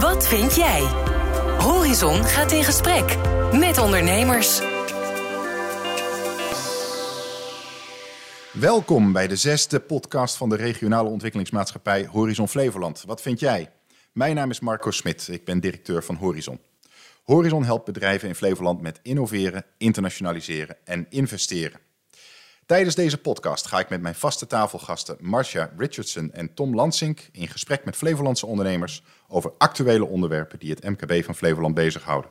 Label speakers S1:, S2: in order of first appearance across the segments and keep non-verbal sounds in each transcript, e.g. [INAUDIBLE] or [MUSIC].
S1: Wat vind jij? Horizon gaat in gesprek met ondernemers.
S2: Welkom bij de zesde podcast van de regionale ontwikkelingsmaatschappij Horizon Flevoland. Wat vind jij? Mijn naam is Marco Smit, ik ben directeur van Horizon. Horizon helpt bedrijven in Flevoland met innoveren, internationaliseren en investeren. Tijdens deze podcast ga ik met mijn vaste tafelgasten Marcia Richardson en Tom Lansink in gesprek met Flevolandse ondernemers over actuele onderwerpen die het MKB van Flevoland bezighouden.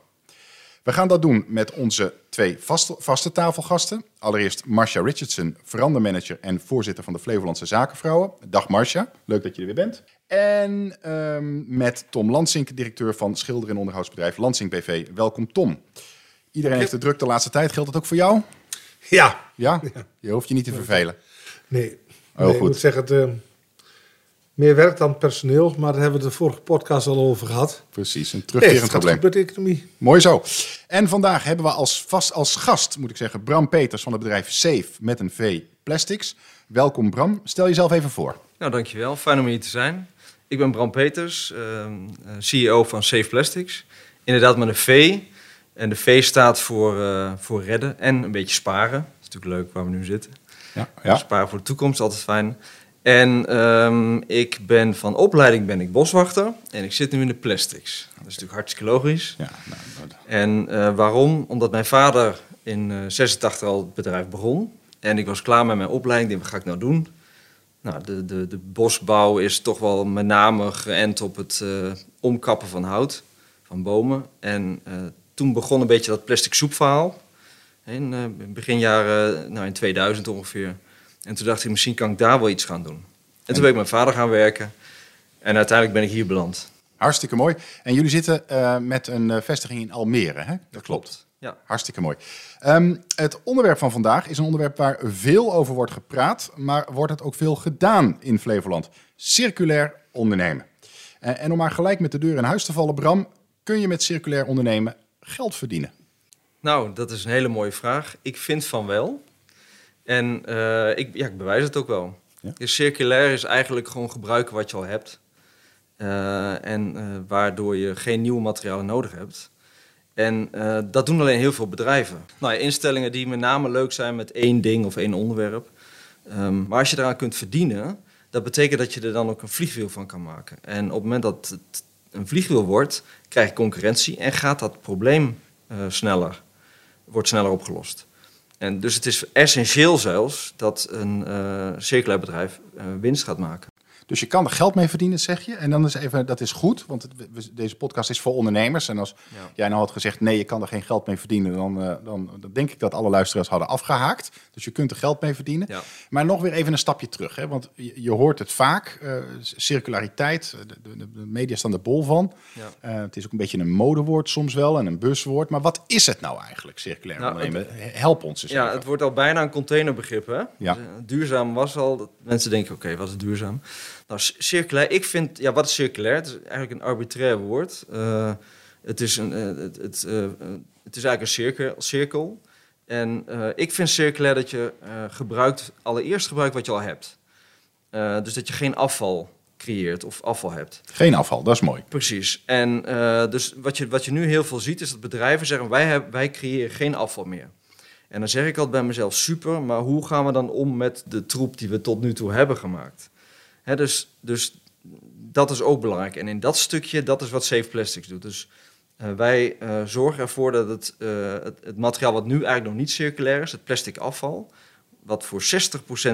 S2: We gaan dat doen met onze twee vaste, vaste tafelgasten. Allereerst Marcia Richardson, verandermanager en voorzitter van de Flevolandse Zakenvrouwen. Dag Marcia, leuk dat je er weer bent. En um, met Tom Lansink, directeur van schilder- en onderhoudsbedrijf Lansink BV. Welkom Tom. Iedereen heeft het druk de laatste tijd. Geldt dat ook voor jou?
S3: Ja.
S2: Ja? Je hoeft je niet te vervelen.
S3: Nee.
S2: Oh,
S3: nee,
S2: goed.
S3: Ik moet zeggen, het, uh, meer werk dan personeel, maar daar hebben we de vorige podcast al over gehad.
S2: Precies, een
S3: Nee,
S2: terugkerend
S3: gaat
S2: probleem.
S3: met de economie.
S2: Mooi zo. En vandaag hebben we als, vast, als gast, moet ik zeggen, Bram Peters van het bedrijf Safe met een V Plastics. Welkom Bram. Stel jezelf even voor.
S4: Nou, dankjewel. Fijn om hier te zijn. Ik ben Bram Peters, ehm, eh, CEO van Safe Plastics. Inderdaad met een V. En de V staat voor, eh, voor redden en een beetje sparen. Dat is natuurlijk leuk waar we nu zitten.
S2: Ja, ja.
S4: Sparen voor de toekomst, altijd fijn. En ehm, ik ben van opleiding ben ik boswachter en ik zit nu in de plastics. Dat is natuurlijk hartstikke logisch.
S2: ja nou, nou,
S4: En eh, waarom? Omdat mijn vader in eh 86 al het bedrijf begon. En ik was klaar met mijn opleiding. Ik dacht, wat ga ik nou doen? Nou, de, de, de bosbouw is toch wel met name geënt op het eh, omkappen van hout, van bomen. En toen begon een beetje dat plastic soepverhaal. In begin jaren, nou in 2000 ongeveer. En toen dacht ik, misschien kan ik daar wel iets gaan doen. En toen ben ik met mijn vader gaan werken. En uiteindelijk ben ik hier beland.
S2: hartstikke mooi. En jullie zitten eh, met een eh, vestiging in Almere, hè? Dat klopt.
S4: Ja.
S2: Hartstikke mooi. Ehm, het onderwerp van vandaag is een onderwerp waar veel over wordt gepraat, maar wordt het ook veel gedaan in Flevoland. Circulair ondernemen. Eh, en om maar gelijk met de deur in huis te vallen, Bram, kun je met circulair ondernemen geld verdienen?
S4: Nou, dat is een hele mooie vraag. Ik vind van wel. En eh, ik, ja, ik bewijs het ook wel.
S2: Ja?
S4: Dus circulair is eigenlijk gewoon gebruiken wat je al hebt. Eh, en eh, waardoor je geen nieuwe materialen nodig hebt. En dat doen alleen heel veel bedrijven. Nou, instellingen die met name leuk zijn met één ding of één onderwerp. Ehm, maar als je eraan kunt verdienen, dat betekent dat je er dan ook een vliegwiel van kan maken. En op het moment dat het een vliegwiel wordt, krijg je concurrentie en gaat dat probleem sneller, wordt sneller opgelost. En dus het is essentieel zelfs dat een eh, circulair bedrijf eh, winst gaat maken.
S2: Dus je kan er geld mee verdienen, zeg je. En dan is even, dat is goed, want het- we- deze podcast is voor ondernemers. En als
S4: Ja.
S2: jij nou had gezegd, nee, je kan er geen geld mee verdienen, dan, eh, dan, dan denk ik dat alle luisteraars hadden afgehaakt. Dus je kunt er geld mee verdienen.
S4: Ja.
S2: Maar nog weer even een stapje terug, hè? want je, je hoort het vaak, eh, circulariteit, de, de, de media staan er bol van.
S4: Ja.
S2: Eh, het is ook een beetje een modewoord soms wel en een buswoord. Maar wat is het nou eigenlijk, circulair
S4: Nou,
S2: ondernemen? Help ons eens
S4: Ja,
S2: even.
S4: het wordt al bijna een containerbegrip. Hè? Dus, eh, duurzaam was al. Dat mensen denken: oké, wat is duurzaam? Nou, circulair. Ik vind, ja, wat is circulair? Het is eigenlijk een arbitrair woord. Eh, het, is een, eh, het, het, eh, het is eigenlijk een cirkel. cirkel. En ik vind circulair dat je gebruikt, allereerst gebruikt wat je al hebt. Dus dat je geen afval creëert of afval hebt.
S2: Geen afval, dat is mooi.
S4: Precies. En dus wat je, wat je nu heel veel ziet, is dat bedrijven zeggen: wij, hebben, wij creëren geen afval meer. En dan zeg ik altijd bij mezelf: super, maar hoe gaan we dan om met de troep die we tot nu toe hebben gemaakt? Hè, dus, dus dat is ook belangrijk. En in dat stukje, dat is wat Safe Plastics doet. Dus eh, wij eh, zorgen ervoor dat het, eh, het, het materiaal wat nu eigenlijk nog niet circulair is, het plastic afval, wat voor 60%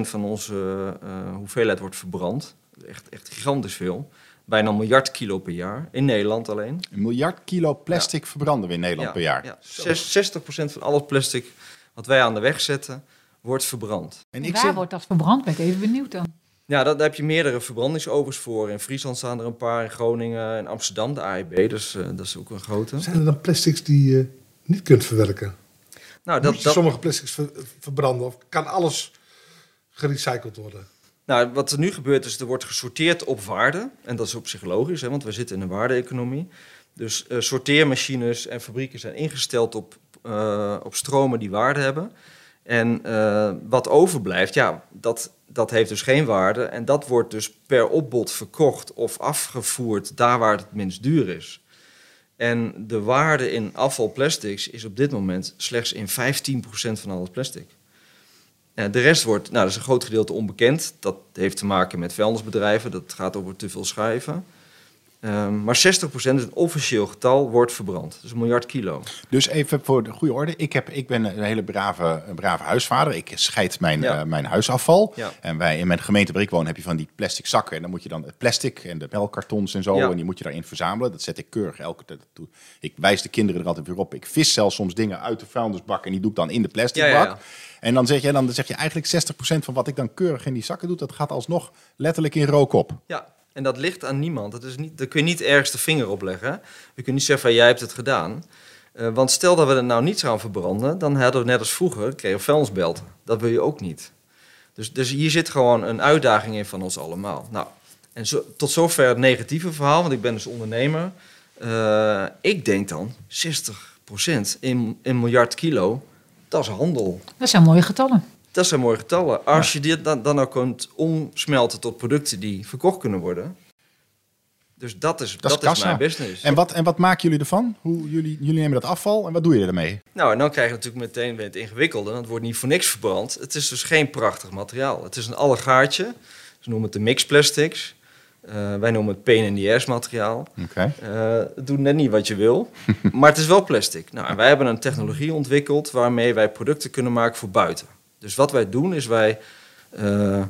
S4: van onze eh, hoeveelheid wordt verbrand, echt, echt gigantisch veel, bijna een miljard kilo per jaar, in Nederland alleen.
S2: Een miljard kilo plastic verbranden we in Nederland
S4: Ja,
S2: per jaar.
S4: Ja, Zes- 60% van al het plastic wat wij aan de weg zetten, wordt verbrand.
S2: En
S5: En
S2: ik
S5: waar
S2: zeg,
S5: wordt dat verbrand? Ben ik even benieuwd dan.
S4: Ja, daar, daar heb je meerdere verbrandingsovens voor. In Friesland staan er een paar, in Groningen, in Amsterdam, de AIB, dus eh, dat is ook een grote.
S3: Zijn er dan plastics die je niet kunt verwerken?
S4: Nou,
S3: Moet
S4: dat,
S3: je
S4: dat,
S3: sommige plastics ver- verbranden of kan alles gerecycled worden?
S4: Nou, wat er nu gebeurt is, er wordt gesorteerd op waarde. En dat is op zich logisch, hè, want we zitten in een waarde-economie. Dus eh, sorteermachines en fabrieken zijn ingesteld op, eh, op stromen die waarde hebben. En wat overblijft, ja, dat dat heeft dus geen waarde. En dat wordt dus per opbod verkocht of afgevoerd daar waar het minst duur is. En de waarde in afvalplastics is op dit moment slechts in 15% van al het plastic. De rest wordt, nou, dat is een groot gedeelte onbekend. Dat heeft te maken met vuilnisbedrijven. Dat gaat over te veel schuiven. Um, maar 60% is een officieel getal, wordt verbrand. Dus een miljard kilo.
S2: Dus even voor de goede orde. Ik, heb, ik ben een hele brave, een brave huisvader. Ik scheid mijn,
S4: Ja.
S2: eh, mijn huisafval.
S4: Ja.
S2: En wij in mijn gemeente waar ik woon heb je van die plastic zakken. En dan moet je dan het plastic en de melkkartons en zo.
S4: Ja.
S2: En die moet je daarin verzamelen. Dat zet ik keurig elke tijd toe. Ik wijs de kinderen er altijd weer op. Ik vis zelfs soms dingen uit de vuilnisbak. En die doe ik dan in de plastic bak. En dan zeg, je, dan zeg je eigenlijk 60% van wat ik dan keurig in die zakken doe. Dat gaat alsnog letterlijk in rook op.
S4: Ja, en dat ligt aan niemand. Dat is niet, daar kun je niet ergens de vinger op leggen. Je kunt niet zeggen van jij hebt het gedaan. Eh, want stel dat we het nou niet zouden verbranden, dan hadden we net als vroeger kregen we vuilnisbelten. Dat wil je ook niet. Dus, dus hier zit gewoon een uitdaging in van ons allemaal. Nou, en zo, tot zover het negatieve verhaal, want ik ben dus ondernemer. Eh, ik denk dan 60% in een miljard kilo, dat is handel.
S5: Dat zijn mooie getallen.
S4: Dat zijn mooie getallen. Als je dit dan, dan ook kunt omsmelten tot producten die verkocht kunnen worden. Dus dat is, dat
S2: is
S4: mijn business.
S2: En wat, en wat maken jullie ervan? Hoe, jullie, jullie nemen dat afval en wat doe je ermee?
S4: Nou, en dan krijg je natuurlijk meteen weer het ingewikkelde. Het wordt niet voor niks verbrand. Het is dus geen prachtig materiaal. Het is een allegaartje. Ze noemen het de mixplastics. Eh wij noemen het ass materiaal.
S2: Oké.
S4: Eh, het doet net niet wat je wil, [LAUGHS] maar het is wel plastic. Nou, en wij hebben een technologie ontwikkeld waarmee wij producten kunnen maken voor buiten. Dus wat wij doen is wij eh,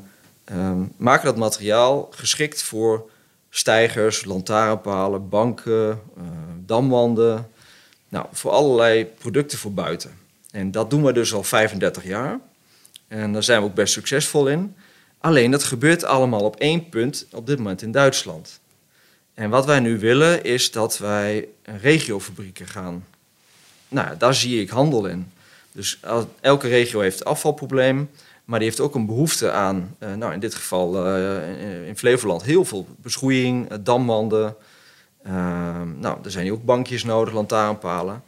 S4: ehm, maken dat materiaal geschikt voor stijgers, lantaarnpalen, banken, eh, damwanden. Nou, voor allerlei producten voor buiten. En dat doen we dus al 35 jaar. En daar zijn we ook best succesvol in. Alleen dat gebeurt allemaal op één punt op dit moment in Duitsland. En wat wij nu willen is dat wij regiofabrieken gaan. Nou, daar zie ik handel in. Dus elke regio heeft afvalprobleem, maar die heeft ook een behoefte aan, eh, nou in dit geval eh, in- Flevoland, heel veel beschoeiing, eh, damwanden. Ehm, nou, er zijn hier ook bankjes nodig, lantaarnpalen.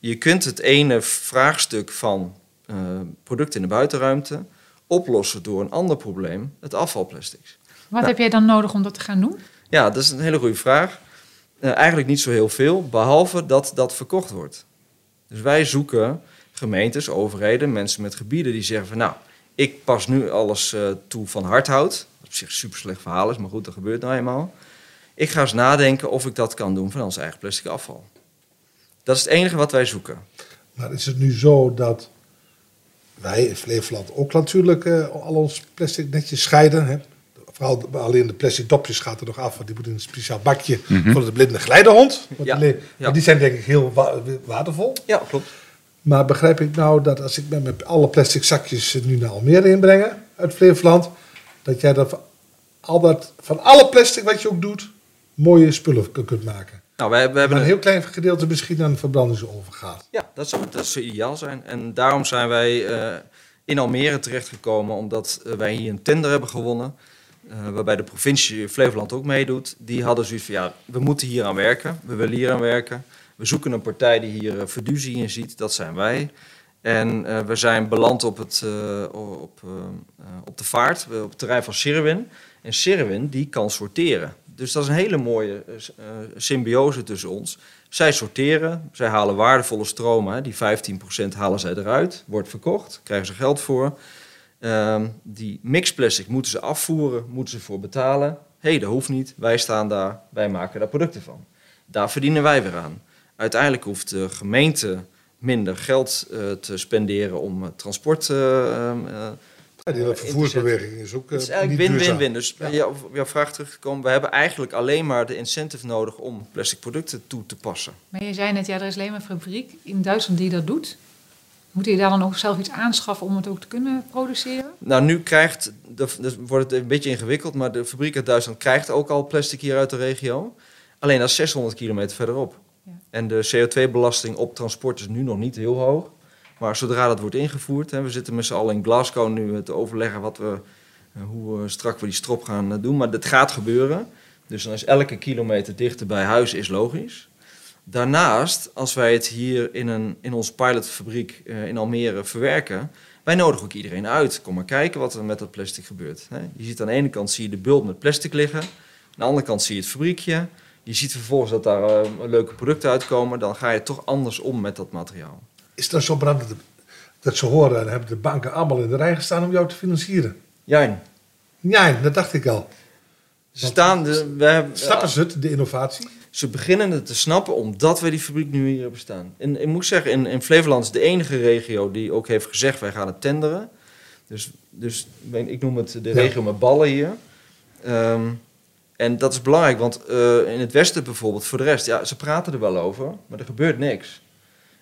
S4: Je kunt het ene vraagstuk van producten in de buitenruimte oplossen door een ander probleem, het afvalplastics.
S5: Wat
S4: Nou.
S5: heb jij dan nodig om dat te gaan doen?
S4: Ja, dat is een hele goede vraag. Eigenlijk niet zo heel veel, behalve dat dat verkocht wordt. Dus wij zoeken gemeentes, overheden, mensen met gebieden die zeggen van nou, ik pas nu alles eh, toe van hardhout. Wat op zich een super slecht verhaal is, maar goed, dat gebeurt nou eenmaal. Ik ga eens nadenken of ik dat kan doen van ons eigen plastic afval. Dat is het enige wat wij zoeken.
S3: Maar is het nu zo dat wij in Flevoland ook natuurlijk eh, al ons plastic netjes scheiden? Hè? Vooral alleen de plastic dopjes gaat er nog af, want die moeten in een speciaal bakje voor de blinde. Want
S4: Ja,
S3: die,
S4: ja.
S3: zijn denk ik heel wa- waardevol.
S4: Ja, klopt.
S3: Maar begrijp ik nou dat als ik met mijn alle plastic zakjes nu naar Almere inbrengen uit Flevoland, dat jij dat van, al dat van alle plastic wat je ook doet, mooie spullen kunt maken?
S4: Nou, wij, we hebben
S3: een
S4: een,
S3: heel klein gedeelte misschien aan de verbrandingsoven gaat.
S4: Ja, dat zou, dat zou ideaal zijn. En daarom zijn wij eh, in Almere terechtgekomen, omdat eh, wij hier een tender hebben gewonnen. Eh, waarbij de provincie Flevoland ook meedoet. Die hadden zoiets van, ja, we moeten hier aan werken. We willen hier aan werken. We zoeken een partij die hier uh, fiducie in ziet. Dat zijn wij. En eh, we zijn beland op, het, eh, op, eh, eh, op de vaart, eh, op het terrein van Sirwin. En Sirwin, die kan sorteren. Dus dat is een hele mooie eh, eh, symbiose tussen ons. Zij sorteren, zij halen waardevolle stromen. Die 15% halen zij eruit, wordt verkocht, krijgen ze geld voor. Ehm, die mixplastic moeten ze afvoeren, moeten ze voor betalen. Hé, hey, dat hoeft niet, wij staan daar, wij maken daar producten van. Daar verdienen wij weer aan. Uiteindelijk hoeft de gemeente minder geld eh, te spenderen om eh, transport eh,
S3: Ja, die vervoersbeweging is ook
S4: het is eigenlijk win-win-win. Dus ja. op jouw vraag terug te komen. We hebben eigenlijk alleen maar de incentive nodig om plastic producten toe te passen.
S5: Maar je zei net, ja, er is alleen maar een fabriek in Duitsland die dat doet. Moet je daar dan ook zelf iets aanschaffen om het ook te kunnen produceren?
S4: Nou, nu krijgt, dus wordt het een beetje ingewikkeld, maar de fabriek uit Duitsland krijgt ook al plastic hier uit de regio. Alleen dat is 600 kilometer verderop.
S5: Ja.
S4: En de CO2-belasting op transport is nu nog niet heel hoog. Maar zodra dat wordt ingevoerd, hè, we zitten met z'n allen in Glasgow nu te overleggen wat we, eh, hoe strak we die strop gaan eh, doen. Maar dat gaat gebeuren. Dus dan is elke kilometer dichter bij huis is logisch. Daarnaast, als wij het hier in, een, in onze pilotfabriek eh, in Almere verwerken, Wij nodigen ook iedereen uit. Kom maar kijken wat er met dat plastic gebeurt. Hè. Je ziet aan de ene kant zie je de bult met plastic liggen. Aan de andere kant zie je het fabriekje. Je ziet vervolgens dat daar eh, leuke producten uitkomen. Dan ga je toch anders om met dat materiaal.
S3: Is het dan zo brand dat, dat ze horen en hebben de banken allemaal in de rij gestaan om jou te financieren?
S4: Jijn,
S3: Ja, dat dacht ik al.
S4: ze staan... De, we hebben,
S3: Snappen ze het, de innovatie?
S4: Ze beginnen het te snappen omdat we die fabriek nu hier hebben staan. En ik moet zeggen, in, in Flevoland is de enige regio die ook heeft gezegd: wij gaan het tenderen. Dus, dus ik noem het de
S3: Ja.
S4: regio met ballen hier. Ehm, en dat is belangrijk, want eh, in het westen bijvoorbeeld, voor de rest, ja, ze praten er wel over, maar er gebeurt niks.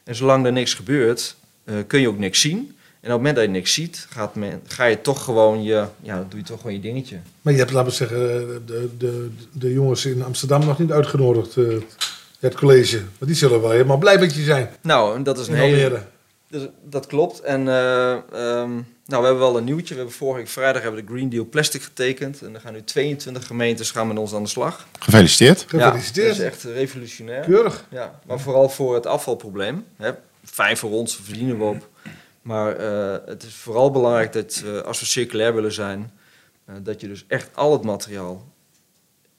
S4: En zolang er niks gebeurt, eh, kun je ook niks zien. En op het moment dat je niks ziet, gaat men, ga je toch gewoon je, ja, dan doe je toch gewoon je dingetje.
S3: Maar je hebt, laten we zeggen, de, de, de jongens in Amsterdam nog niet uitgenodigd, eh, het college. Maar die zullen wel helemaal blij met je zijn.
S4: Nou, en dat is een hele. Dus, dat klopt. En eh, ehm, nou, we hebben wel een nieuwtje. We hebben vorige week vrijdag hebben we de Green Deal Plastic getekend. En dan gaan nu 22 gemeentes gaan met ons aan de slag.
S2: Gefeliciteerd.
S3: Gefeliciteerd.
S4: Ja, dat is echt revolutionair.
S3: Keurig.
S4: Ja, maar vooral voor het afvalprobleem. Hè. Fijn voor ons, verdienen we op. Maar eh, het is vooral belangrijk dat eh, als we circulair willen zijn, eh, dat je dus echt al het materiaal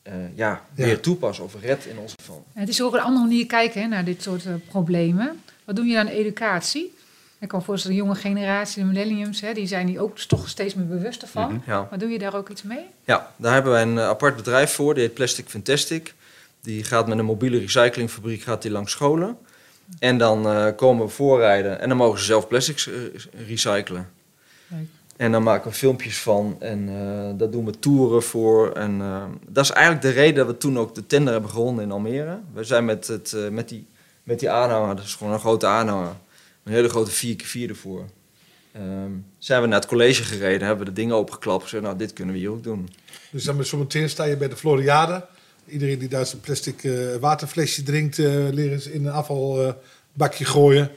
S4: eh, ja,
S3: Ja.
S4: weer toepast of redt in ons geval.
S5: Het is ook een andere manier kijken hè, naar dit soort problemen. Wat doe je aan educatie? Ik kan voorstellen, de jonge generatie, de millenniums, hè, die zijn hier ook toch steeds meer bewust van.
S4: Ja.
S5: Maar doe je daar ook iets mee?
S4: Ja, daar hebben wij een apart bedrijf voor, die heet Plastic Fantastic. Die gaat met een mobiele recyclingfabriek gaat die langs scholen. En dan eh, komen we voorrijden en dan mogen ze zelf plastics eh, recyclen.
S5: Leuk.
S4: En dan maken we filmpjes van en eh daar doen we toeren voor. En dat is eigenlijk de reden dat we toen ook de tender hebben gewonnen in Almere. We zijn met, het, met, die, met die aanhanger, dat is gewoon een grote aanhanger, een hele grote 4x4 ervoor. Ehm, zijn we naar het college gereden, hebben we de dingen opgeklapt en gezegd, nou dit kunnen we hier ook doen.
S3: Dus dan met zometeen sta je bij de Floriade. Iedereen die daar zijn plastic eh, waterflesje drinkt, eh, leren ze in een afvalbakje gooien.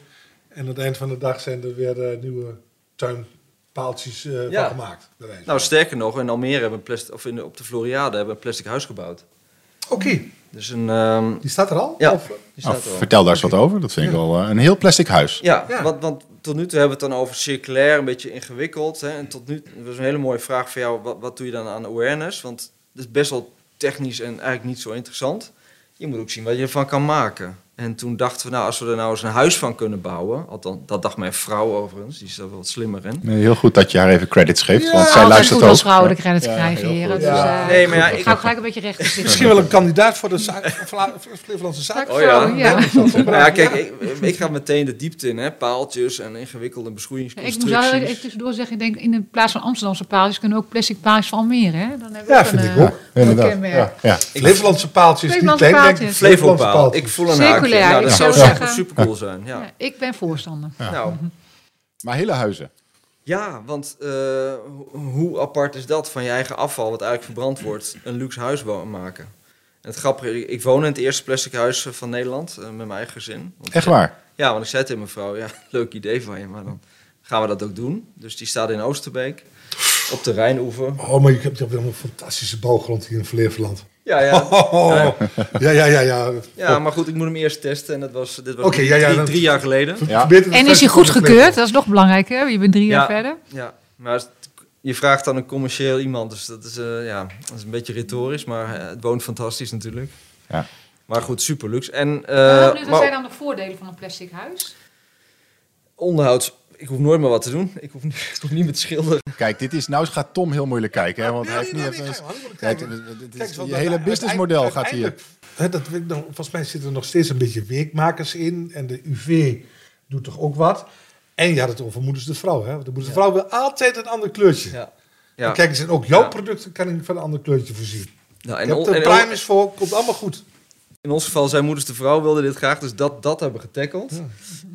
S3: En aan het eind van de dag zijn er weer eh, nieuwe tuinpaaltjes eh,
S4: Ja.
S3: van gemaakt.
S4: Nou,
S3: van.
S4: sterker nog, in Almere hebben we een plastic, of in de, op de Floriade hebben we een plastic huis gebouwd.
S3: Oké,
S4: Dus een, ehm,
S3: die staat er al?
S4: Ja.
S3: Of, eh,
S4: die
S2: Nou,
S4: staat er al.
S2: vertel daar eens wat over. Dat vind ik wel eh, een heel plastic huis.
S4: Ja,
S3: Ja.
S4: Want, want tot nu toe hebben we het dan over circulair, een beetje ingewikkeld. Hè? En tot nu dat was een hele mooie vraag voor jou. Wat, wat doe je dan aan awareness? Want het is best wel technisch en eigenlijk niet zo interessant. Je moet ook zien wat je ervan kan maken. En toen dachten we, nou, als we er nou eens een huis van kunnen bouwen. Althans, dat dacht mijn vrouw overigens, die is daar wel wat slimmer in.
S2: Nee, heel goed dat je haar even credits geeft,
S3: Ja,
S2: want zij
S5: Altijd
S2: luistert
S5: goed
S2: ook.
S5: als vrouwen de credits
S2: Ja,
S5: krijgen, heren. Dus,
S3: Ja.
S5: eh,
S4: Nee, maar ja, ik-
S5: ga ook gelijk een beetje recht zitten.
S3: Misschien wel een kandidaat voor de Flevolandse [LAUGHS] zaak.
S4: Oh ja.
S5: vrouw, ja.
S4: Nou ja, kijk, ik, ik ga meteen de diepte in, hè? paaltjes en ingewikkelde
S5: Ik
S4: beschoeiingsconstructies.
S5: moet wel even tussendoor zeggen, ik denk in de plaats van Amsterdamse paaltjes kunnen we ook plastic paaltjes van Almere. Hè? Dan hebben we
S3: Ja,
S5: ook
S3: vind
S5: een,
S3: ik
S5: eh,
S3: ook.
S2: Inderdaad. Ja, ja.
S3: Flevolandse paaltjes, niet
S5: Flevolandse
S3: ik.
S5: paaltjes.
S4: Ik voel een Ja,
S5: ik
S4: dat
S5: zou zeggen-
S4: super cool zijn. Ja.
S5: Ja, ik ben voorstander.
S4: Nou,
S2: Maar hele huizen.
S4: Ja, want eh, ho- hoe apart is dat van je eigen afval, wat eigenlijk verbrand wordt, een luxe huis maken? En het grappige, ik woon in het eerste plastic huis eh, van Nederland eh, met mijn eigen gezin. Want,
S2: Echt waar.
S4: Ja, want ik zei tegen mijn vrouw, ja, [LAUGHS] leuk idee van je, maar dan gaan we dat ook doen. Dus die staat in Oosterbeek, op de Rijnoever.
S3: Oh, maar je hebt, je hebt wel een fantastische bouwgrond hier in Flevoland.
S4: Ja, ja.
S3: Oh, ja, ja, ja. ja.
S4: ja, maar goed, ik moet hem eerst testen en dat was, dit was
S3: ja, ja,
S4: drie-
S3: dat-
S4: drie jaar geleden.
S2: Ja.
S5: En is hij
S3: Flevoland
S5: goed gekeurd? Dat is nog belangrijker. Je bent drie jaar
S4: Ja.
S5: verder.
S4: Ja, maar je vraagt dan een commercieel iemand, dus dat is, eh, ja, dat is een beetje retorisch, maar eh, het woont fantastisch natuurlijk.
S2: Ja.
S4: Maar goed, super luxe. En eh,
S5: Wat zijn dan de voordelen van een plastic huis?
S4: onderhouds, ik hoef nooit meer wat te doen. Ik hoef, [LAUGHS] niet- ik hoef niet met schilderen.
S2: Kijk, dit is, nou gaat Tom heel moeilijk kijken, hè, want hij heeft niet even...
S3: kijk,
S2: Kijk,
S3: kijk, Kijk,
S2: is- je hele businessmodel gaat hier.
S3: Hè, dat volgens mij zitten er nog steeds een beetje weekmakers in. En de UV doet toch ook wat. En je had het over moeders de vrouw. Hè? Want de moeders de vrouw wil altijd een ander kleurtje.
S4: Ja.
S3: En
S4: Ja.
S3: kijk eens, en ook jouw
S4: Ja.
S3: producten kan ik van een ander kleurtje voorzien.
S4: Nou,
S3: Je
S4: en,
S3: er
S4: en on-
S3: primes voor, komt allemaal goed.
S4: In ons geval, zijn moeders de vrouw wilde dit graag, dus dat, dat hebben we getackled.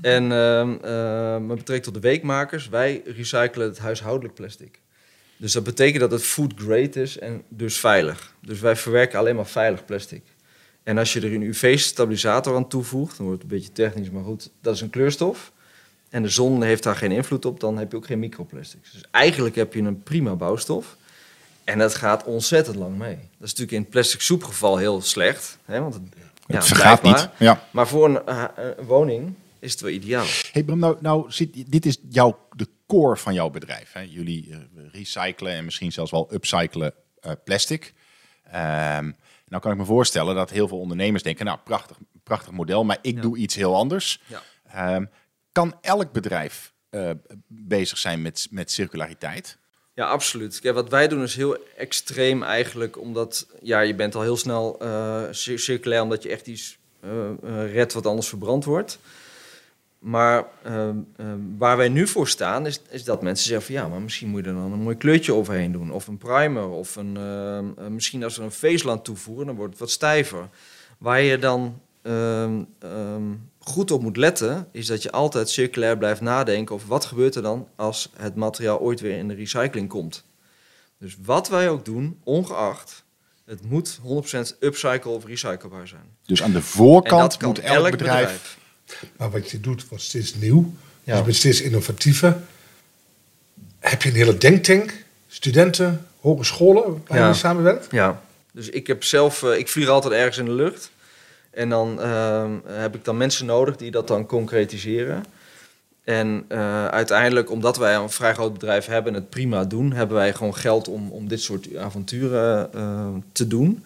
S4: En ehm eh, met betrekking tot de weekmakers, wij recyclen het huishoudelijk plastic. Dus dat betekent dat het food grade is en dus veilig. Dus wij verwerken alleen maar veilig plastic. En als je er een UV-stabilisator aan toevoegt, dan wordt het een beetje technisch, maar goed, dat is een kleurstof. En de zon heeft daar geen invloed op, dan heb je ook geen microplastics. Dus eigenlijk heb je een prima bouwstof. En dat gaat ontzettend lang mee. Dat is natuurlijk in het plastic soepgeval heel slecht. Hè, want het, ja,
S2: het vergaat niet.
S4: maar.
S2: Ja.
S4: Maar voor een, eh, een woning is het wel ideaal.
S2: Hey Bram, nou, nou zit, dit is jouw de core van jouw bedrijf. Hè? Jullie eh, recyclen en misschien zelfs wel upcyclen eh, plastic. Ehm, nou kan ik me voorstellen dat heel veel ondernemers denken, nou prachtig, prachtig model, maar ik
S4: Ja.
S2: doe iets heel anders.
S4: Ja.
S2: Ehm, kan elk bedrijf bezig zijn met, met circulariteit?
S4: Ja, absoluut. Wat wij doen is heel extreem eigenlijk, omdat ja, je bent al heel snel cir- circulair, omdat je echt iets eh, redt wat anders verbrand wordt. Maar ehm, ehm, waar wij nu voor staan, is, is dat mensen zeggen van ja, maar misschien moet je er dan een mooi kleurtje overheen doen. Of een primer, of een, ehm, eh, misschien als we een aan toevoegen, dan wordt het wat stijver. Waar je dan goed op moet letten, is dat je altijd circulair blijft nadenken over wat gebeurt er dan als het materiaal ooit weer in de recycling komt. Dus wat wij ook doen, ongeacht, het moet 100% upcycle of recyclebaar zijn.
S2: Dus aan de
S4: En
S2: voorkant
S4: dat kan
S2: moet elk, bedrijf,
S3: Maar wat je doet wordt steeds nieuw.
S4: Ja.
S3: Je bent steeds innovatiever. Heb je een hele denktank? Studenten, hogescholen waar
S4: Ja.
S3: je samenwerkt?
S4: Ja, dus ik heb zelf, eh, ik vlieg altijd ergens in de lucht. En dan ehm, heb ik dan mensen nodig die dat dan concretiseren. En eh, uiteindelijk, omdat wij een vrij groot bedrijf hebben en het prima doen, hebben wij gewoon geld om, om dit soort avonturen eh, te doen.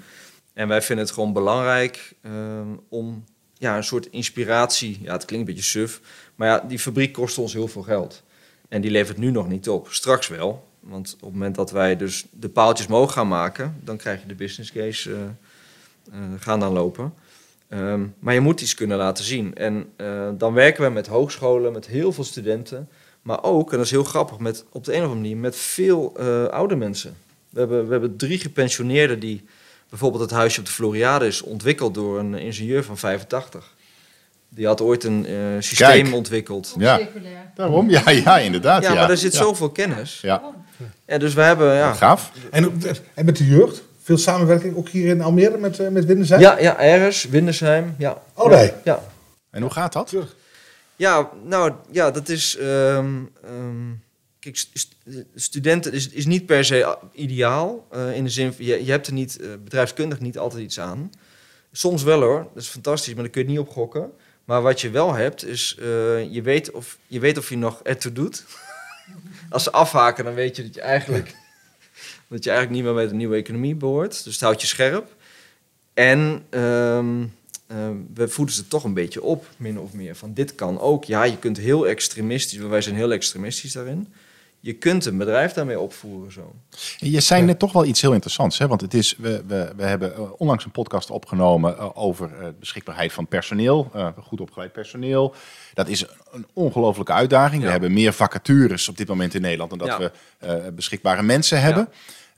S4: En wij vinden het gewoon belangrijk ehm, om ja, een soort inspiratie. Ja, het klinkt een beetje suf, maar ja, die fabriek kost ons heel veel geld. En die levert nu nog niet op. Straks wel. Want op het moment dat wij dus de paaltjes mogen gaan maken, dan krijg je de business case eh, gaan dan lopen. Ehm, maar je moet iets kunnen laten zien. En eh, dan werken we met hogescholen, met heel veel studenten. Maar ook, en dat is heel grappig, met, op de een of andere manier met veel eh, oude mensen. We hebben, we hebben drie gepensioneerden die bijvoorbeeld het huisje op de Floriade is ontwikkeld door een ingenieur van 85. Die had ooit een eh, systeem
S2: Kijk.
S4: ontwikkeld.
S2: Ja. Daarom? Ja, ja inderdaad.
S4: Ja,
S2: Ja,
S4: maar er zit
S2: Ja.
S4: zoveel kennis.
S2: Ja,
S4: En dus we hebben, ja,
S2: gaaf.
S3: En, en met de jeugd? Veel samenwerking ook hier in Almere met, eh, met Windersheim?
S4: ja, ja, Eres, Windersheim, ja.
S3: Allebei?
S4: Ja,
S2: En hoe gaat dat?
S4: ja nou, ja, dat is... ehm, ehm, kijk, st- st- studenten is, is niet per se ideaal. eh, in de zin, van, je, je hebt er niet, eh, bedrijfskundig niet altijd iets aan. Soms wel hoor, dat is fantastisch, maar daar kun je niet op gokken. Maar wat je wel hebt, is eh, je, weet of, je weet of je nog ertoe doet. [LAUGHS] Als ze afhaken, dan weet je dat je eigenlijk, dat je eigenlijk niet meer bij de nieuwe economie behoort. Dus het houdt je scherp. En ehm, ehm, we voeden ze toch een beetje op, min of meer. Van dit kan ook. Ja, je kunt heel extremistisch, wij zijn heel extremistisch daarin. Je kunt een bedrijf daarmee opvoeren zo.
S2: Je zei net toch wel iets heel interessants. Hè? Want het is, we, we, we hebben eh, onlangs een podcast opgenomen eh, over eh, beschikbaarheid van personeel. goed opgeleid personeel. Dat is een ongelofelijke uitdaging. We hebben meer vacatures op dit moment in Nederland dan dat
S4: Ja.
S2: we beschikbare mensen hebben.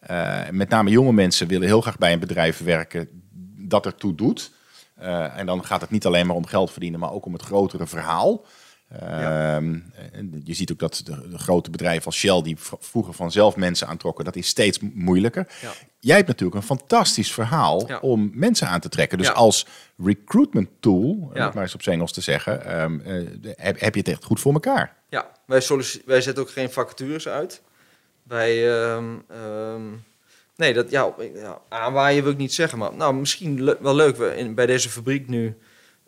S2: Eh, met name jonge mensen willen heel graag bij een bedrijf werken dat ertoe doet. Eh, en dan gaat het niet alleen maar om geld verdienen, maar ook om het grotere verhaal. Ehm, je ziet ook dat de, de grote bedrijven als Shell, die vroeger vanzelf mensen aantrokken, dat is steeds mo- moeilijker.
S4: Ja.
S2: Jij hebt natuurlijk een fantastisch verhaal
S4: Ja.
S2: om mensen aan te trekken. Dus als recruitment tool, om het maar eens op zijn Engels te zeggen, ehm, eh, heb, heb je het echt goed voor elkaar.
S4: Ja, wij, wij zetten ook geen vacatures uit. Wij, ehm, ehm, nee, dat, ja, ja, aanwaaien wil ik niet zeggen, maar nou, misschien le- wel leuk. We in, bij deze fabriek nu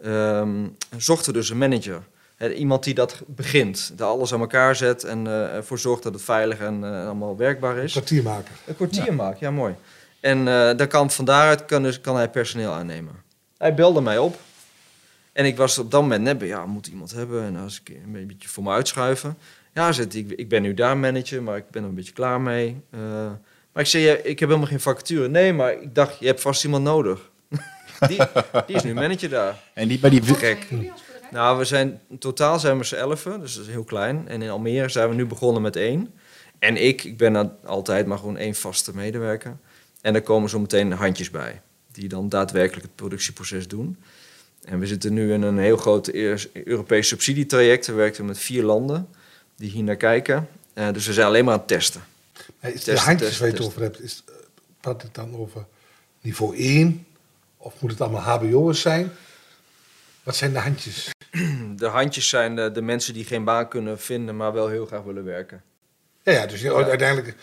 S4: ehm, zochten we dus een manager. Iemand die dat begint, dat alles aan elkaar zet en ervoor zorgt dat het veilig en eh, allemaal werkbaar is.
S3: Kwartier maken.
S4: Een kwartier maakt, ja mooi. En eh dan kan, van daaruit kan, dus, kan hij personeel aannemen. Hij belde mij op. En ik was op dat moment net bij, ja, moet iemand hebben. En als ik een beetje voor me uitschuiven. Ja, zit, ik, ik ben nu daar manager, maar ik ben er een beetje klaar mee. Eh, maar ik zei, ja, ik heb helemaal geen vacature. Nee, maar ik dacht, je hebt vast iemand nodig. [LAUGHS] die, die is nu manager daar.
S2: En die, bij die,
S4: Gek. Nou, we zijn, in totaal zijn we z'n elfen, dus dat is heel klein. En in Almere zijn we nu begonnen met één. En ik, ik ben altijd maar gewoon één vaste medewerker. En er komen zo meteen handjes bij, die dan daadwerkelijk het productieproces doen. En we zitten nu in een heel groot Europees subsidietraject. We werken met vier landen die hier naar kijken. Eh, dus we zijn alleen maar aan het testen.
S3: Is de
S4: Testen,
S3: handjes
S4: testen,
S3: waar je het over hebt, is, eh, praat het dan over niveau 1? Of moet het allemaal hbo'ers zijn? Wat zijn de handjes? [CLEARS THROAT]
S4: De handjes zijn de, de mensen die geen baan kunnen vinden, maar wel heel graag willen werken.
S3: Ja, ja dus uiteindelijk eh,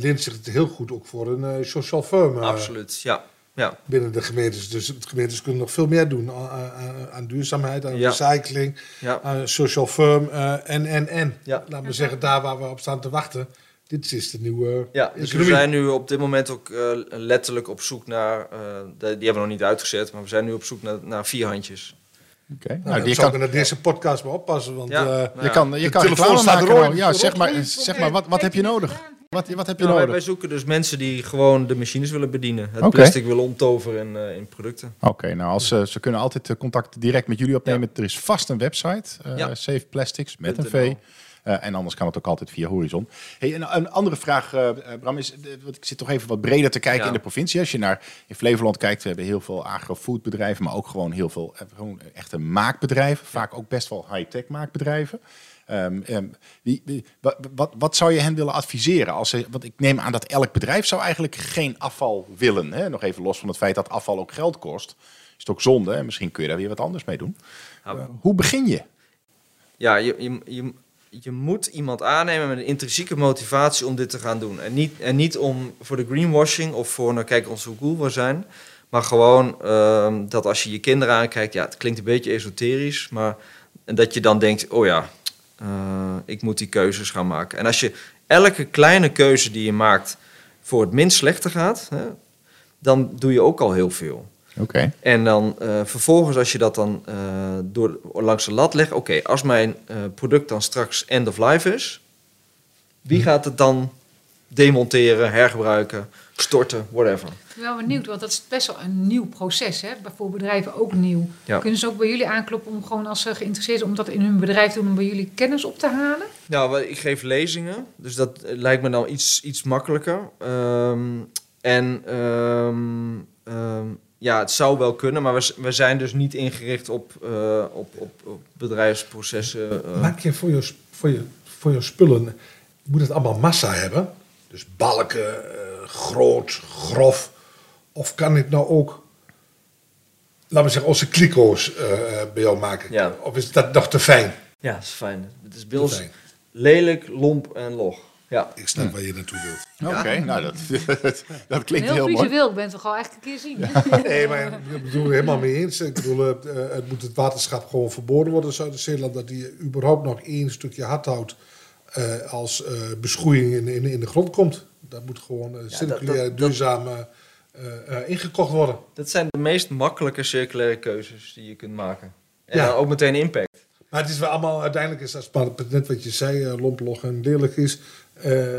S3: leent zich het heel goed ook voor een eh, social firm. eh.
S4: Absoluut, ja. Ja.
S3: binnen de gemeentes. Dus de gemeentes kunnen nog veel meer doen aan, aan, aan duurzaamheid, aan
S4: Ja.
S3: recycling,
S4: Ja.
S3: aan social firm eh, en, en, en.
S4: Ja.
S3: Laten we zeggen, daar waar we op staan te wachten. Dit is de nieuwe
S4: Ja, dus we zijn nu op dit moment ook eh, letterlijk op zoek naar, eh, die hebben we nog niet uitgezet, maar we zijn nu op zoek naar, naar vier handjes.
S2: Oké.
S3: Nou,
S2: Nou, je
S3: zou
S2: kan,
S3: ik naar deze podcast maar oppassen. Want
S4: Ja.
S3: eh,
S4: Nou
S2: je kan, je
S3: de
S2: kan reclame
S3: staat
S2: maken. nou. Ja, zeg maar, zeg maar wat, wat heb je nodig? Wat, wat heb je
S4: Nou,
S2: nodig?
S4: wij zoeken dus mensen die gewoon de machines willen bedienen. Het plastic willen omtoveren in, eh, in producten.
S2: Oké, nou als, ze ze kunnen altijd eh, contact direct met jullie opnemen. Er is vast een website, eh,
S4: Ja.
S2: Safe Plastics, met een. V. Eh, en anders kan het ook altijd via Horizon. Hey, een, een andere vraag, eh, eh, Bram, is, eh, want ik zit toch even wat breder te kijken
S4: Ja.
S2: in de provincie. Als je naar in Flevoland kijkt, we hebben heel veel agrofoodbedrijven, maar ook gewoon heel veel eh, gewoon echte maakbedrijven. Vaak ook best wel high-tech maakbedrijven. Ehm, wie, wie- wat, wat, wat zou je hen willen adviseren? Als ze, want ik neem aan dat elk bedrijf zou eigenlijk geen afval willen. Hè? Nog even los van het feit dat afval ook geld kost. Is het ook zonde en misschien kun je daar weer wat anders mee doen.
S4: Nou,
S2: Eh, hoe begin je?
S4: Ja, je, je, je, je moet iemand aannemen met een intrinsieke motivatie om dit te gaan doen. En niet, en niet om voor de greenwashing of voor, nou kijk ons hoe cool we zijn. Maar gewoon ehm, dat als je je kinderen aankijkt, ja, het klinkt een beetje esoterisch, maar en dat je dan denkt, oh ja, eh, ik moet die keuzes gaan maken. En als je elke kleine keuze die je maakt voor het minst slechte gaat, hè, dan doe je ook al heel veel.
S2: Oké.
S4: En dan eh, vervolgens, als je dat dan eh, door, langs de lat legt, oké, als mijn product dan straks end of life is, wie gaat het dan demonteren, hergebruiken, storten, whatever?
S5: Ik ben wel benieuwd, want dat is best wel een nieuw proces. Hè? Voor bedrijven ook nieuw.
S4: Ja.
S5: Kunnen ze ook bij jullie aankloppen om gewoon als ze geïnteresseerd zijn om dat in hun bedrijf te doen, om bij jullie kennis op te halen?
S4: Nou, ik geef lezingen, dus dat eh, lijkt me dan iets, iets makkelijker. Ehm, en ehm, ehm, ja, het zou wel kunnen, maar we, zijn dus niet ingericht op, eh, op, op, op bedrijfsprocessen. eh.
S3: Maak je voor je, voor, je, voor je spullen, moet het allemaal massa hebben? Dus balken, groot, grof. Of kan ik nou ook, laten we zeggen, onze kliko's eh, eh, bij jou maken?
S4: Ja.
S3: Of is dat nog te fijn?
S4: Ja, dat is fijn. Het is
S3: fijn.
S4: lelijk, lomp en log. Ja.
S3: Ik snap waar je naartoe wilt.
S2: Oké, nou dat, [LAUGHS] dat klinkt
S5: heel
S2: heel mooi.
S5: visueel, ik ben het toch al echt een keer zien. [LAUGHS]
S3: Nee, maar ik bedoel er helemaal mee eens. Ik bedoel, eh, eh, het moet het waterschap gewoon verboden worden in Zuid-Zeeland. Dat die überhaupt nog één stukje hardhout eh, als eh, beschoeiing in, in, in de grond komt. Dat moet gewoon eh, circulair,
S4: dat-
S3: duurzaam ingekocht worden.
S4: Dat zijn de meest makkelijke circulaire keuzes die je kunt maken. En
S3: Ja.
S4: ook meteen impact.
S3: Maar het is wel allemaal, uiteindelijk is dat net wat je zei, lompelog en lelijk is.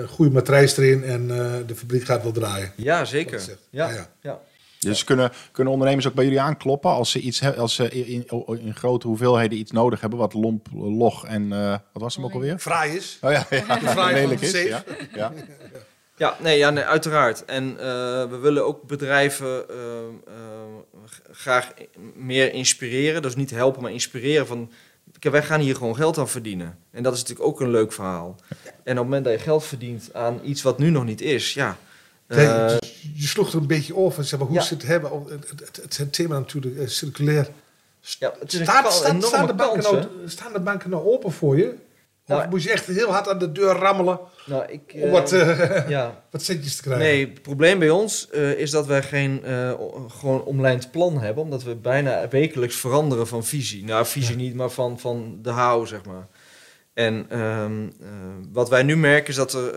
S3: goede matrijs erin en de fabriek gaat wel draaien.
S4: Ja, zeker. Ja,
S3: ja, ja.
S2: Dus kunnen, kunnen ondernemers ook bij jullie aankloppen als ze, iets als ze in, in, in grote hoeveelheden iets nodig hebben, wat lomp, log en eh, wat was hem ook alweer?
S3: Fraai is.
S2: Oh ja, ja [LAUGHS]
S3: fraai
S2: lelijk is. Ja, ja.
S4: Ja, nee, ja, nee, uiteraard. En eh, we willen ook bedrijven eh, graag meer inspireren. Dus niet helpen, maar inspireren van... Kijk, wij gaan hier gewoon geld aan verdienen. En dat is natuurlijk ook een leuk verhaal. En op het moment dat je geld verdient aan iets wat nu nog niet is, ja... eh,
S3: je, je sloeg er een beetje over. Zeg maar, hoe
S4: Ja.
S3: zit het hebben? Het, het, het, het, het thema natuurlijk eh, circulair.
S4: ja, het is een
S3: Staat,
S4: ka-
S3: staat,
S4: enorme
S3: staan, de banken nou, staan de banken nou open voor je? Of
S4: Nou,
S3: moet je echt heel hard aan de deur rammelen
S4: Nou, ik,
S3: om wat, eh, [LAUGHS]
S4: ja.
S3: wat centjes te krijgen?
S4: Nee, het probleem bij ons is dat wij geen gewoon omlijnd plan hebben. Omdat we bijna wekelijks veranderen van visie. Nou, visie niet, maar van, van de hou, zeg maar. En ehm, eh, wat wij nu merken is dat er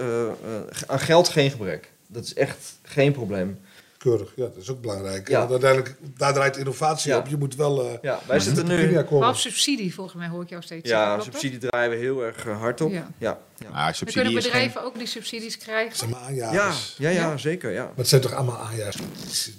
S4: aan geld geen gebrek. Dat is echt geen probleem.
S3: Keurig, ja, dat is ook belangrijk.
S4: Ja.
S3: Want uiteindelijk, daar draait innovatie
S4: Ja.
S3: op. Je moet wel eh
S4: Ja, wij zitten nu...
S5: op subsidie, volgens mij hoor ik jou steeds zeggen.
S4: Ja,
S5: dat?
S4: subsidie draaien we heel erg eh, hard op.
S5: Ja.
S4: Ja.
S2: Ah,
S5: kunnen
S2: geen...
S5: bedrijven ook die subsidies krijgen.
S3: Zeg maar
S4: Ja,
S3: aanjagers.
S4: ja, ja,
S5: Ja.
S4: zeker, ja.
S3: Maar het zijn toch allemaal aanjagers?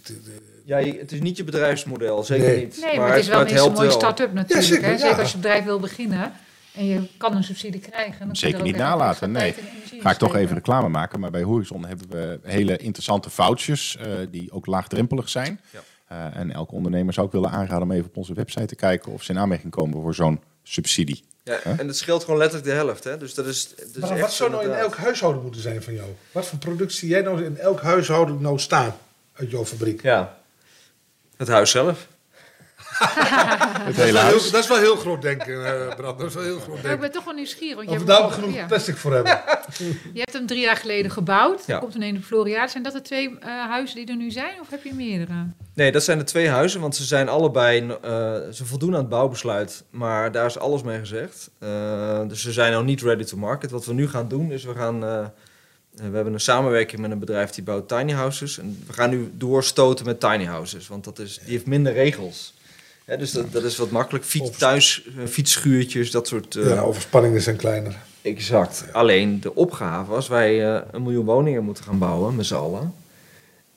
S4: ja het is niet je bedrijfsmodel, zeker
S3: Nee.
S4: niet.
S5: Nee, maar, het is wel
S4: het
S5: een mooie start-up natuurlijk.
S3: zeker,
S5: hè?
S3: ja.
S5: Zeker als je bedrijf wil beginnen en je kan een subsidie krijgen. Dan
S2: Zeker
S5: er
S2: niet nalaten, nee. Ga ik toch even reclame maken, maar bij Horizon hebben we hele interessante vouchers eh, die ook laagdrempelig zijn.
S4: Ja.
S2: Eh, en elke ondernemer zou ik willen aanraden om even op onze website te kijken of ze in aanmerking komen voor zo'n subsidie.
S4: Ja, en het scheelt gewoon letterlijk de helft. Hè? Dus dat is, dat is
S3: Maar
S4: echt
S3: wat zou nou in elk huishouden moeten zijn van jou? Wat voor product zie jij nou in elk huishouden nou staan uit jouw fabriek?
S4: Ja, het huis zelf. [LAUGHS]
S3: Dat is, heel, dat is wel heel groot denken, eh Brand. Dat is wel heel groot
S5: Maar ik
S3: denken.
S5: ben toch wel nieuwsgierig. Want je
S3: Of we
S5: hebt,
S3: daar genoeg
S5: ja.
S3: plastic voor hebben. [LAUGHS]
S5: je hebt hem drie jaar geleden gebouwd.
S4: Ja.
S5: Er komt een in de Floriade. Zijn dat de twee eh, huizen die er nu zijn? Of heb je meerdere?
S4: Nee, dat zijn de twee huizen, want ze zijn allebei, eh, ze voldoen aan het bouwbesluit, maar daar is alles mee gezegd. Eh, dus ze zijn nog niet ready to market. Wat we nu gaan doen is we gaan, we hebben een samenwerking met een bedrijf die bouwt tiny houses. En we gaan nu doorstoten met tiny houses, want dat is, die heeft minder regels. Dus dat, dat is wat makkelijk. Fiets, thuis, eh, fietsschuurtjes, dat soort... eh,
S3: Ja, overspanningen zijn kleiner.
S4: Exact. Alleen de opgave was wij eh, een miljoen woningen moeten gaan bouwen met z'n allen.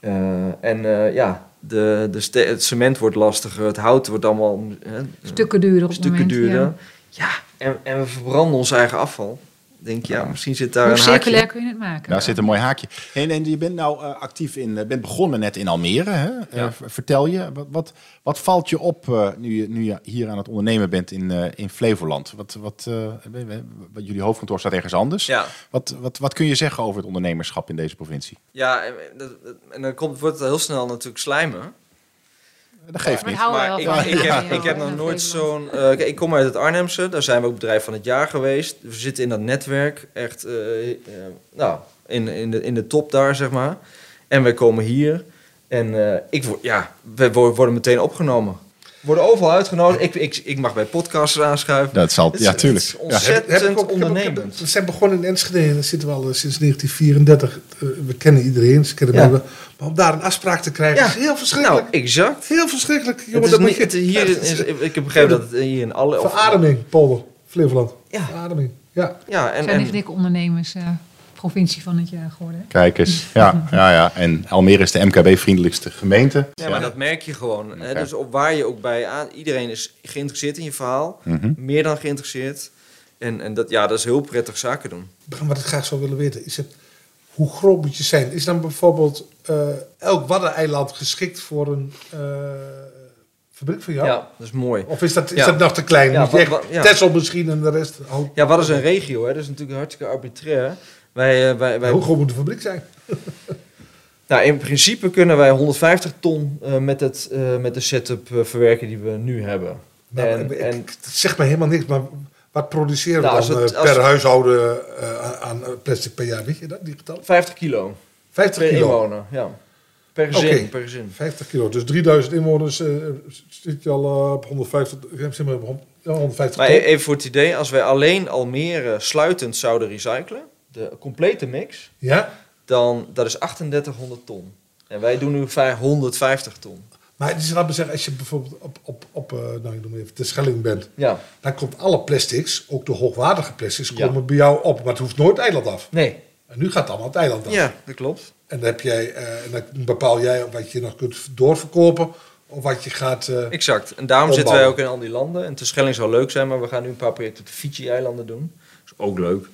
S4: Eh, en eh, ja, de, de het cement wordt lastiger, het hout wordt allemaal hè,
S5: Stukken duurder op het
S4: stukken
S5: moment.
S4: duurder.
S5: Ja.
S4: Ja, en, en we verbranden ons eigen afval. Denk je, ja, misschien zit daar
S5: Hoe
S4: een haakje.
S5: circulair kun je het maken?
S2: Daar zit een mooi haakje. En, en je bent nou eh, actief in, eh, bent begonnen net in Almere. Hè? Eh,
S4: Ja.
S2: vertel je, wat, wat, wat valt je op eh, nu, je, nu je hier aan het ondernemen bent in, eh, in Flevoland? Wat, wat, eh, wat- jullie hoofdkantoor staat ergens anders.
S4: Ja,
S2: Wat, wat, wat kun je zeggen over het ondernemerschap in deze provincie?
S4: ja en, en dan komt, wordt het heel snel natuurlijk slijmen.
S2: Dat geeft niet.
S4: Maar ik, heb, ik heb nog nooit zo'n... eh, ik kom uit het Arnhemse, daar zijn we ook bedrijf van het jaar geweest. We zitten in dat netwerk, echt eh, eh, nou, in, in, de, in de top daar, zeg maar. En wij komen hier en eh, ik word, ja, we wo- worden meteen opgenomen. Worden overal uitgenodigd. Ik, ik, ik mag bij podcasts aanschuiven.
S2: Dat zal,
S4: Het is-
S2: ja, tuurlijk.
S4: het is ontzettend
S3: Heb- heb ik ook- heb ik ook-
S4: ondernemend.
S3: We zijn begonnen in Enschede en daar zitten we al eh, sinds 1934. Eh, we kennen iedereen, ze kennen
S4: Ja.
S3: Maar om daar een afspraak te krijgen
S4: Ja.
S3: is heel verschrikkelijk.
S4: Nou, exact.
S3: heel verschrikkelijk. Jongen,
S4: Het is
S3: dat
S4: niet, het, hier is, ik heb begrepen dat het hier in alle... of-
S3: Verademing, Polder, Flevoland.
S4: Ja.
S3: Verademing, ja.
S4: Ja, en,
S5: zijn
S4: en,
S5: dikke ondernemers eh, provincie van het jaar geworden.
S2: Kijk eens. Ja, [LAUGHS] ja, ja. En Almere is de MKB-vriendelijkste gemeente.
S4: Ja, maar dat merk je gewoon. Hè? Dus op waar je ook bij aan... Iedereen is geïnteresseerd in je verhaal.
S2: Mhm.
S4: Meer dan geïnteresseerd. En, en dat, ja, dat is heel prettig zaken doen.
S3: Wat ik graag zou willen weten is het, hoe groot moet je zijn? Is dan bijvoorbeeld eh, elk Waddeneiland geschikt voor een eh, fabriek van jou?
S4: Ja, dat is mooi.
S3: Of is dat, is
S4: Ja.
S3: dat nog te klein?
S4: Ja, wat- wat-
S3: misschien en de rest?
S4: Ja, wat is een regio? Hè? Dat is natuurlijk hartstikke arbitrair. Wij, eh, wij, wij,
S3: Hoe groot moet de fabriek zijn? [LAUGHS]
S4: nou, in principe kunnen wij 150 ton eh, met, het, eh, met de setup verwerken die we nu hebben.
S3: Nou,
S4: en,
S3: ik-
S4: en,
S3: het zegt mij helemaal niks, maar wat produceren
S4: Nou,
S3: we
S4: als
S3: dan
S4: het-
S3: per huishouden aan plastic per jaar? Weet je dat, die getallen?
S4: 50 kilo
S3: 50
S4: per
S3: kilo.
S4: inwoner. Ja. Per gezin.
S3: Oké.
S4: Per gezin.
S3: 50 kilo, dus 3000 inwoners zit je al op 150, ja, zeg maar op hond- ja, 150
S4: Maar
S3: ton.
S4: e- even voor het idee, als wij alleen Almere sluitend zouden recyclen, de complete mix,
S3: Ja?
S4: dan dat is 3800 ton. En wij doen nu 550 ton.
S3: Maar het is, laat me zeggen, als je bijvoorbeeld op, op, op eh, nou, ik noem even de Schelling bent,
S4: Ja.
S3: dan komt alle plastics, ook de hoogwaardige plastics,
S4: Ja.
S3: komen bij jou op. Maar het hoeft nooit het eiland af.
S4: Nee.
S3: En nu gaat het allemaal het eiland af.
S4: Ja, dat klopt.
S3: En dan, heb jij, eh, en dan bepaal jij wat je nog kunt doorverkopen of wat je gaat... eh,
S4: Exact. En daarom zitten wij ook in al die landen. En Terschelling zou leuk zijn, maar we gaan nu een paar projecten op de Fiji-eilanden doen. Dat is ook leuk.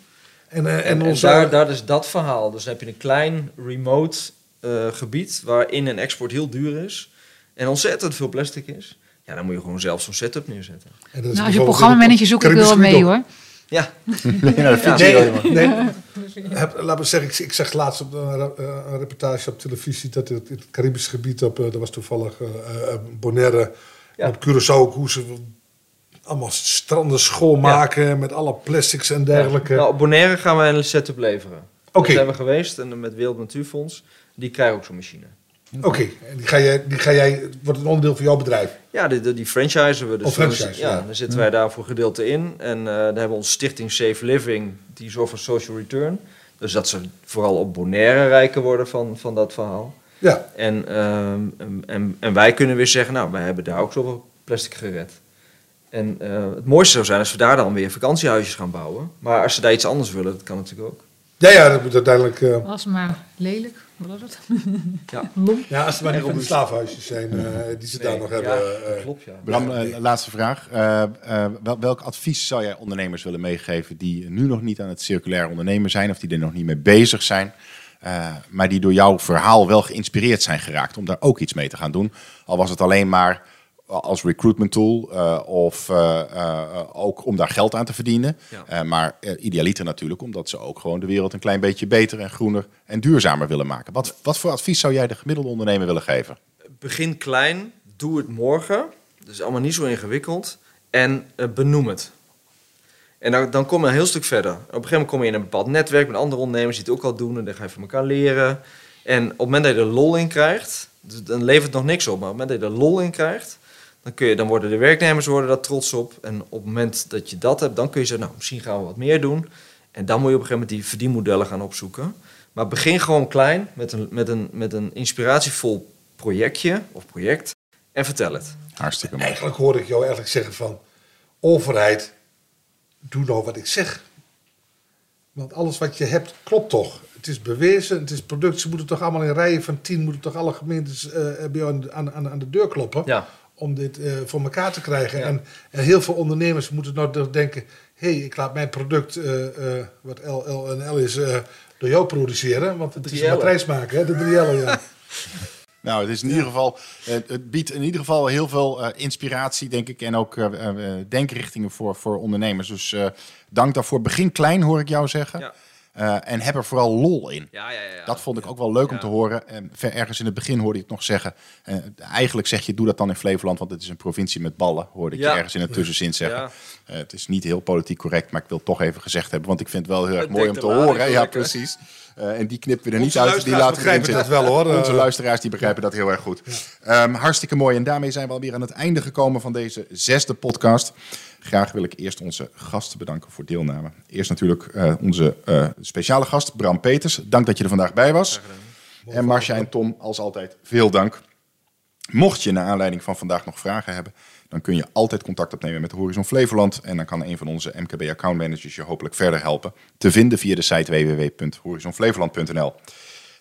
S3: En, eh, en,
S4: En, daar, daar is dat verhaal. Dus dan heb je een klein remote eh, gebied waar in- en export heel duur is. En ontzettend veel plastic is. Ja, dan moet je gewoon zelf zo'n setup neerzetten.
S3: en dat is
S5: Nou, als je programmamanager zoekt, ik wil wel mee hoor.
S4: Ja, [LAUGHS]
S2: dat
S3: Nee. Heb, laat me zeggen, ik, ik zag laatst op een, eh, een reportage op televisie dat het, het Caribisch gebied op, dat was toevallig Bonaire,
S4: Ja.
S3: en op Curaçao, ook hoe ze allemaal stranden schoonmaken met alle plastics en dergelijke.
S4: Nou, op Bonaire gaan wij een setup leveren.
S3: Oké.
S4: Daar zijn we geweest en met Wereld Natuurfonds. Die krijgen ook zo'n machine.
S3: Oké, en die ga, jij, die ga jij, wordt een onderdeel van jouw bedrijf.
S4: Ja, die, die, franchisen we. Dus
S3: Oh, franchise,
S4: dan, ja,
S3: ja.
S4: dan zitten wij daar voor gedeelte in. En eh dan hebben we onze stichting Safe Living, die zorgt voor social return. Dus dat ze vooral op Bonaire rijker worden van, van dat verhaal.
S3: Ja,
S4: En, ehm, en, en, en wij kunnen weer zeggen, nou, wij hebben daar ook zoveel plastic gered. En eh, het mooiste zou zijn als we daar dan weer vakantiehuisjes gaan bouwen. Maar als ze daar iets anders willen, dat kan natuurlijk ook.
S3: ja, ja dat moet uiteindelijk... eh,
S5: Was maar lelijk. Wat was het? [LAUGHS]
S4: Ja.
S3: Ja, als het maar niet van die
S4: robuust.
S3: slaafhuisjes zijn eh, die ze daar nog
S4: ja,
S3: hebben. eh.
S4: klopt, ja.
S2: Bram, laatste vraag. Eh, eh, wel- welk advies zou jij ondernemers willen meegeven die nu nog niet aan het circulair ondernemen zijn of die er nog niet mee bezig zijn, eh, maar die door jouw verhaal wel geïnspireerd zijn geraakt om daar ook iets mee te gaan doen? Al was het alleen maar als recruitment tool eh, of eh, eh, ook om daar geld aan te verdienen.
S4: Ja.
S2: Eh, maar eh, idealiter natuurlijk omdat ze ook gewoon de wereld een klein beetje beter en groener en duurzamer willen maken. Wat, wat voor advies zou jij de gemiddelde ondernemer willen geven?
S4: begin klein, doe het morgen. Dus allemaal niet zo ingewikkeld. En eh, benoem het. En dan, dan kom je een heel stuk verder. Op een gegeven moment kom je in een bepaald netwerk met andere ondernemers die het ook al doen. En dan ga je van elkaar leren. En op het moment dat je er lol in krijgt, dus dan levert het nog niks op. Maar op het moment dat je er lol in krijgt, dan, kun je, dan worden de werknemers worden daar trots op. En op het moment dat je dat hebt, dan kun je zeggen, nou, misschien gaan we wat meer doen. En dan moet je op een gegeven moment die verdienmodellen gaan opzoeken. Maar begin gewoon klein met een, met een, met een inspiratievol projectje of project en vertel het.
S2: Hartstikke mooi.
S3: Eigenlijk hoor ik jou eigenlijk zeggen van... overheid, doe nou wat ik zeg. Want alles wat je hebt, klopt toch? Het is bewezen, het is product. Ze moeten toch allemaal in rijen van tien... moeten toch alle gemeentes eh, bij jou aan, aan, aan de deur kloppen...
S4: Ja.
S3: Om dit eh, voor elkaar te krijgen.
S4: Ja.
S3: En, en heel veel ondernemers moeten nou denken... hé, hey, ik laat mijn product, eh, eh, wat L, L en L is, eh, door jou produceren. Want het is een
S4: L'en.
S3: matrijsmaker, hè? De drie L'en, ja. [LAUGHS]
S2: Nou, het is in ieder geval, het biedt in ieder geval heel veel eh, inspiratie, denk ik, en ook denkrichtingen voor, voor ondernemers. Dus eh, dank daarvoor. Begin klein, hoor ik jou zeggen.
S4: Ja.
S2: Eh, en heb er vooral lol in.
S4: Ja, ja, ja.
S2: Dat vond ik ook wel leuk om te horen. En ver ergens in het begin hoorde ik het nog zeggen. eh, eigenlijk zeg je, doe dat dan in Flevoland, want het is een provincie met ballen. Hoorde ik je ergens in het tussenzin zeggen. Eh, het is niet heel politiek correct, maar ik wil het toch even gezegd hebben. Want ik vind het wel heel erg mooi om te horen. Ja, precies. En die knippen we er niet uit. Die laten we
S3: begrijpen dat wel, hoor.
S2: Onze luisteraars die begrijpen dat heel erg goed. Ehm, hartstikke mooi. En daarmee zijn we alweer aan het einde gekomen van deze zesde podcast. Graag wil ik eerst onze gasten bedanken voor deelname. Eerst natuurlijk eh, onze eh, speciale gast Bram Peters. Dank dat je er vandaag bij was. En Marcia en Tom, als altijd, veel dank. Mocht je naar aanleiding van vandaag nog vragen hebben, dan kun je altijd contact opnemen met Horizon Flevoland. En dan kan een van onze MKB account managers je hopelijk verder helpen. Te vinden via de site www.horizonflevoland.nl.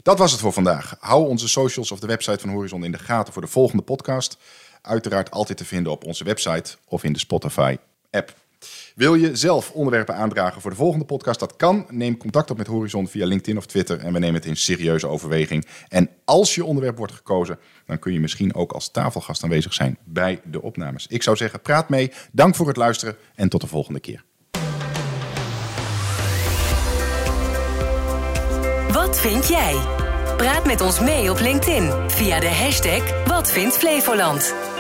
S2: Dat was het voor vandaag. Hou onze socials of de website van Horizon in de gaten voor de volgende podcast. Uiteraard altijd te vinden op onze website of in de Spotify Wil je zelf onderwerpen aandragen voor de volgende podcast? Dat kan. Neem contact op met Horizon via LinkedIn of Twitter en we nemen het in serieuze overweging. En als je onderwerp wordt gekozen, dan kun je misschien ook als tafelgast aanwezig zijn bij de opnames. Ik zou zeggen, praat mee. Dank voor het luisteren en tot de volgende keer.
S1: Wat vind jij? Praat met ons mee op LinkedIn via de hashtag Wat vindt Flevoland.